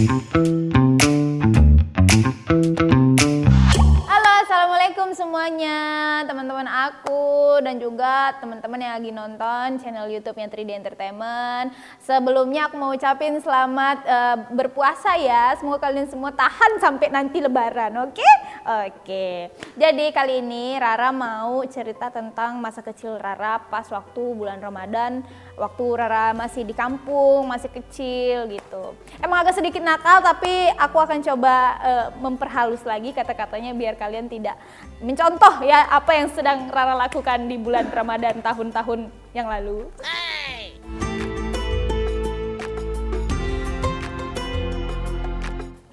Música teman-teman aku dan juga teman-teman yang lagi nonton channel YouTube-nya 3D Entertainment. Sebelumnya aku mau ucapin selamat eh, berpuasa ya. Semoga kalian semua tahan sampai nanti Lebaran, oke? Oke. Jadi kali ini Rara mau cerita tentang masa kecil Rara pas waktu bulan Ramadan, waktu Rara masih di kampung, masih kecil gitu. Emang agak sedikit nakal tapi aku akan coba eh, memperhalus lagi kata-katanya biar kalian tidak mencontoh ya apa yang sedang Rara lakukan di bulan Ramadan tahun-tahun yang lalu.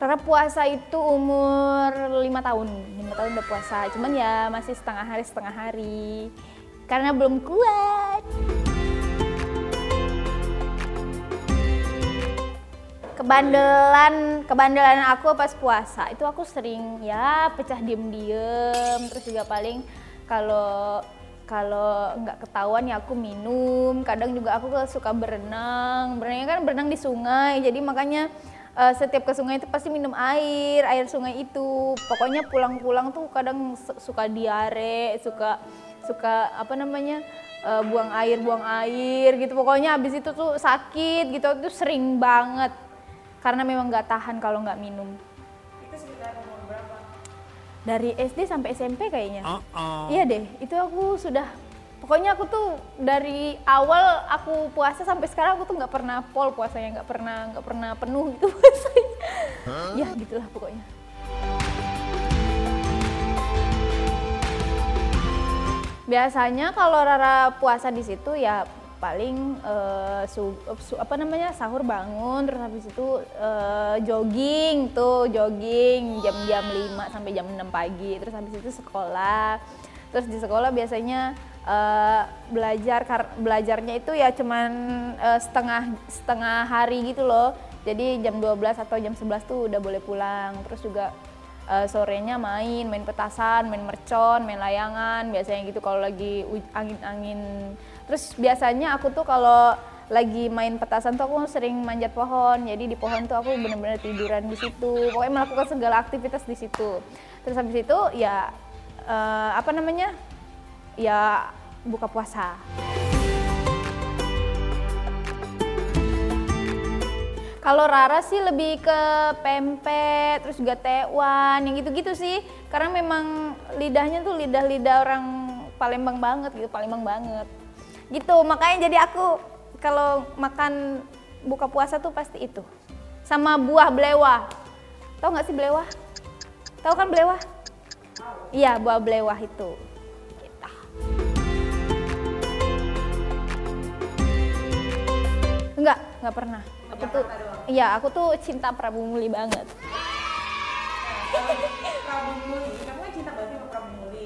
Rara puasa itu umur lima tahun, lima tahun udah puasa. Cuman ya masih setengah hari setengah hari karena belum kuat. Kebandelan, kebandelan aku pas puasa itu aku sering ya pecah diem-diem, terus juga paling kalau kalau nggak ketahuan ya aku minum. Kadang juga aku suka berenang, berenangnya kan berenang di sungai, jadi makanya eh, setiap ke sungai itu pasti minum air, air sungai itu. Pokoknya pulang-pulang tuh kadang su- suka diare, suka suka apa namanya eh, buang air, buang air gitu. Pokoknya habis itu tuh sakit gitu, itu sering banget. Karena memang nggak tahan kalau nggak minum. Dari SD sampai SMP kayaknya. Iya deh, itu aku sudah pokoknya aku tuh dari awal aku puasa sampai sekarang aku tuh nggak pernah pol puasanya nggak pernah nggak pernah penuh gitu puasanya. Ya gitulah pokoknya. Biasanya kalau Rara puasa di situ ya paling eh, su- apa namanya sahur bangun terus habis itu eh, jogging tuh jogging jam-jam 5 sampai jam 6 pagi. Terus habis itu sekolah. Terus di sekolah biasanya eh, belajar kar- belajarnya itu ya cuman eh, setengah setengah hari gitu loh. Jadi jam 12 atau jam 11 tuh udah boleh pulang. Terus juga Eh, sorenya main, main petasan, main mercon, main layangan, biasanya gitu kalau lagi angin-angin. Terus biasanya aku tuh kalau lagi main petasan tuh aku sering manjat pohon. Jadi di pohon tuh aku bener-bener tiduran di situ. Pokoknya melakukan segala aktivitas di situ. Terus habis itu ya eh, apa namanya? Ya buka puasa. Kalau Rara sih lebih ke pempek, terus juga tekwan, yang gitu-gitu sih. Karena memang lidahnya tuh lidah-lidah orang Palembang banget gitu, Palembang banget. Gitu, makanya jadi aku kalau makan buka puasa tuh pasti itu. Sama buah belewah. Tahu nggak sih belewah? Tahu kan belewah? Iya, buah belewah itu. Enggak pernah. Aku tuh Iya, aku tuh cinta Prabu Muli banget. Prabu Muli, kamu kan cinta banget sama Prabu Muli.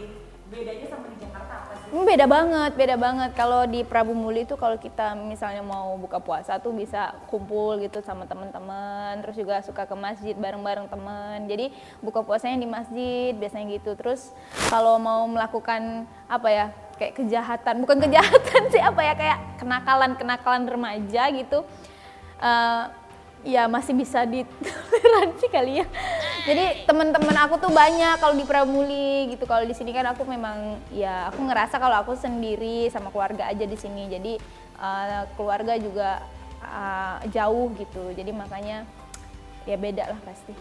Bedanya sama di Jakarta apa sih? Hmm, beda banget, beda banget. Kalau di Prabu Muli itu kalau kita misalnya mau buka puasa tuh bisa kumpul gitu sama teman-teman, terus juga suka ke masjid bareng-bareng teman. Jadi buka puasanya di masjid biasanya gitu. Terus kalau mau melakukan apa ya? Kayak kejahatan, bukan kejahatan sih apa ya kayak kenakalan-kenakalan remaja gitu. eh, ya masih bisa ditoleransi kali ya. Jadi teman-teman aku tuh banyak kalau di Pramuli gitu. Kalau di sini kan aku memang ya aku ngerasa kalau aku sendiri sama keluarga aja di sini. Jadi eh, keluarga juga eh, jauh gitu. Jadi makanya ya beda lah pasti.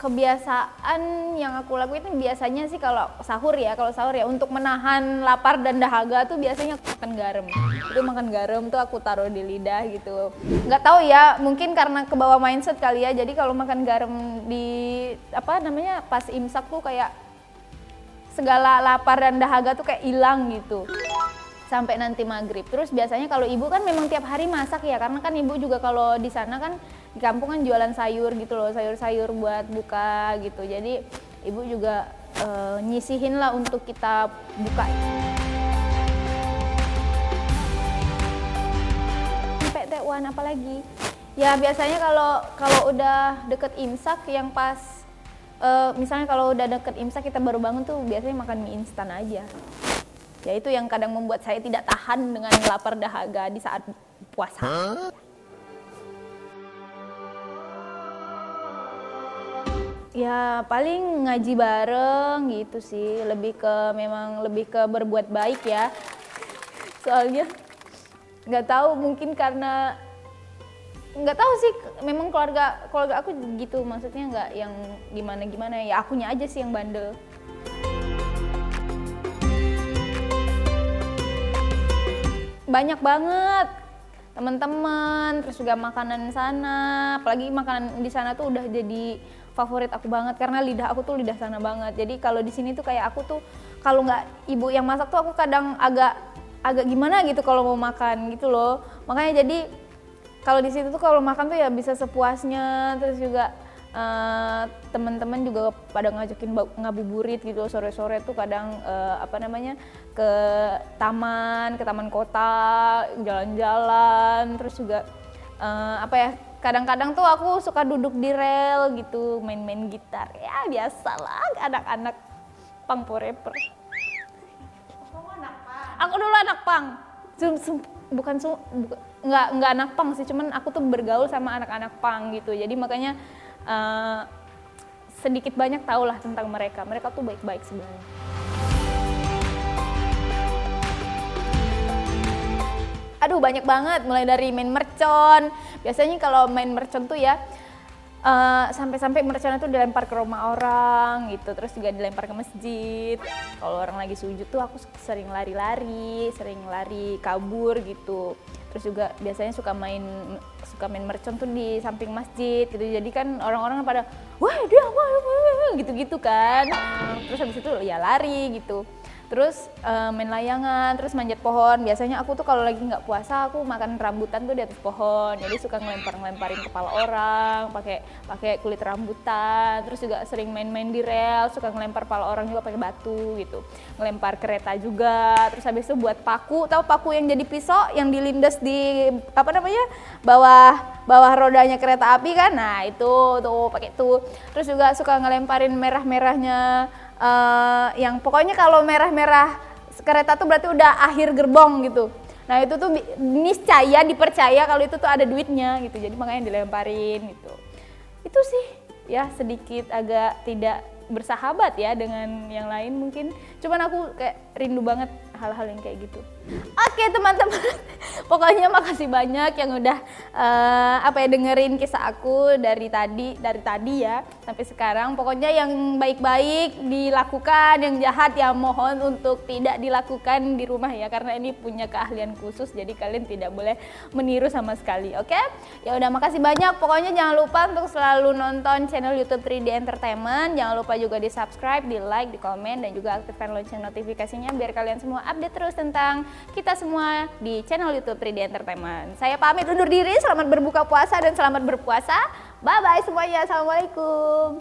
Kebiasaan yang aku lakuin biasanya sih kalau sahur ya kalau sahur ya untuk menahan lapar dan dahaga tuh biasanya aku makan garam. Itu makan garam tuh aku taruh di lidah gitu. Nggak tahu ya mungkin karena kebawa mindset kali ya. Jadi kalau makan garam di apa namanya pas imsak tuh kayak segala lapar dan dahaga tuh kayak hilang gitu. Sampai nanti maghrib. Terus biasanya kalau ibu kan memang tiap hari masak ya, karena kan ibu juga kalau di sana kan di kampung kan jualan sayur gitu loh, sayur-sayur buat buka gitu. Jadi ibu juga eh, nyisihin lah untuk kita buka. Sampai tekwan apalagi? Ya biasanya kalau kalau udah deket imsak yang pas eh, misalnya kalau udah deket imsak kita baru bangun tuh biasanya makan mie instan aja Ya itu yang kadang membuat saya tidak tahan dengan lapar dahaga di saat puasa. Ya paling ngaji bareng gitu sih, lebih ke memang lebih ke berbuat baik ya. Soalnya nggak tahu mungkin karena nggak tahu sih. Memang keluarga keluarga aku gitu. Maksudnya nggak yang gimana gimana ya. Akunya aja sih yang bandel. Banyak banget. Teman-teman terus juga makanan sana. Apalagi makanan di sana tuh udah jadi favorit aku banget karena lidah aku tuh lidah sana banget. Jadi kalau di sini tuh kayak aku tuh kalau nggak ibu yang masak tuh aku kadang agak agak gimana gitu kalau mau makan gitu loh. Makanya jadi kalau di situ tuh kalau makan tuh ya bisa sepuasnya terus juga uh, teman-teman juga pada ngajakin ngabuburit gitu sore-sore tuh kadang uh, apa namanya ke taman ke taman kota jalan-jalan terus juga uh, apa ya kadang-kadang tuh aku suka duduk di rel gitu main-main gitar. Ya biasalah anak-anak pang forever. Aku dulu anak pang bukan su, bukan, nggak nggak anak pang sih cuman aku tuh bergaul sama anak-anak pang gitu. Jadi makanya uh, sedikit banyak tahulah tentang mereka. Mereka tuh baik-baik sebenarnya aduh banyak banget. Mulai dari main mercon. Biasanya kalau main mercon tuh ya uh, sampai-sampai mercon itu dilempar ke rumah orang gitu. Terus juga dilempar ke masjid. Kalau orang lagi sujud tuh aku sering lari-lari sering lari kabur gitu. Terus juga biasanya suka main suka main mercon tuh di samping masjid gitu. Jadi kan orang-orang pada wah dia apa gitu-gitu kan. Terus habis itu ya lari gitu terus uh, main layangan, terus manjat pohon. Biasanya aku tuh kalau lagi nggak puasa aku makan rambutan tuh di atas pohon. Jadi suka ngelempar-ngelemparin kepala orang, pakai pakai kulit rambutan. Terus juga sering main-main di rel, suka ngelempar kepala orang juga pakai batu gitu. Ngelempar kereta juga. Terus habis itu buat paku, tahu paku yang jadi pisau yang dilindas di apa namanya? bawah bawah rodanya kereta api kan. Nah, itu tuh pakai tuh. Terus juga suka ngelemparin merah-merahnya uh, yang pokoknya kalau merah-merah kereta tuh berarti udah akhir gerbong gitu. Nah itu tuh niscaya dipercaya kalau itu tuh ada duitnya gitu. Jadi makanya dilemparin gitu. Itu sih ya sedikit agak tidak bersahabat ya dengan yang lain mungkin. Cuman aku kayak rindu banget hal-hal yang kayak gitu. Oke teman-teman, pokoknya makasih banyak yang udah uh, apa ya dengerin kisah aku dari tadi dari tadi ya sampai sekarang. Pokoknya yang baik-baik dilakukan, yang jahat ya mohon untuk tidak dilakukan di rumah ya karena ini punya keahlian khusus jadi kalian tidak boleh meniru sama sekali. Oke? Ya udah makasih banyak. Pokoknya jangan lupa untuk selalu nonton channel YouTube 3D Entertainment. Jangan lupa juga di subscribe, di like, di komen dan juga aktifkan lonceng notifikasinya biar kalian semua update terus tentang kita semua di channel YouTube 3D Entertainment. Saya pamit undur diri, selamat berbuka puasa dan selamat berpuasa. Bye bye semuanya. Assalamualaikum.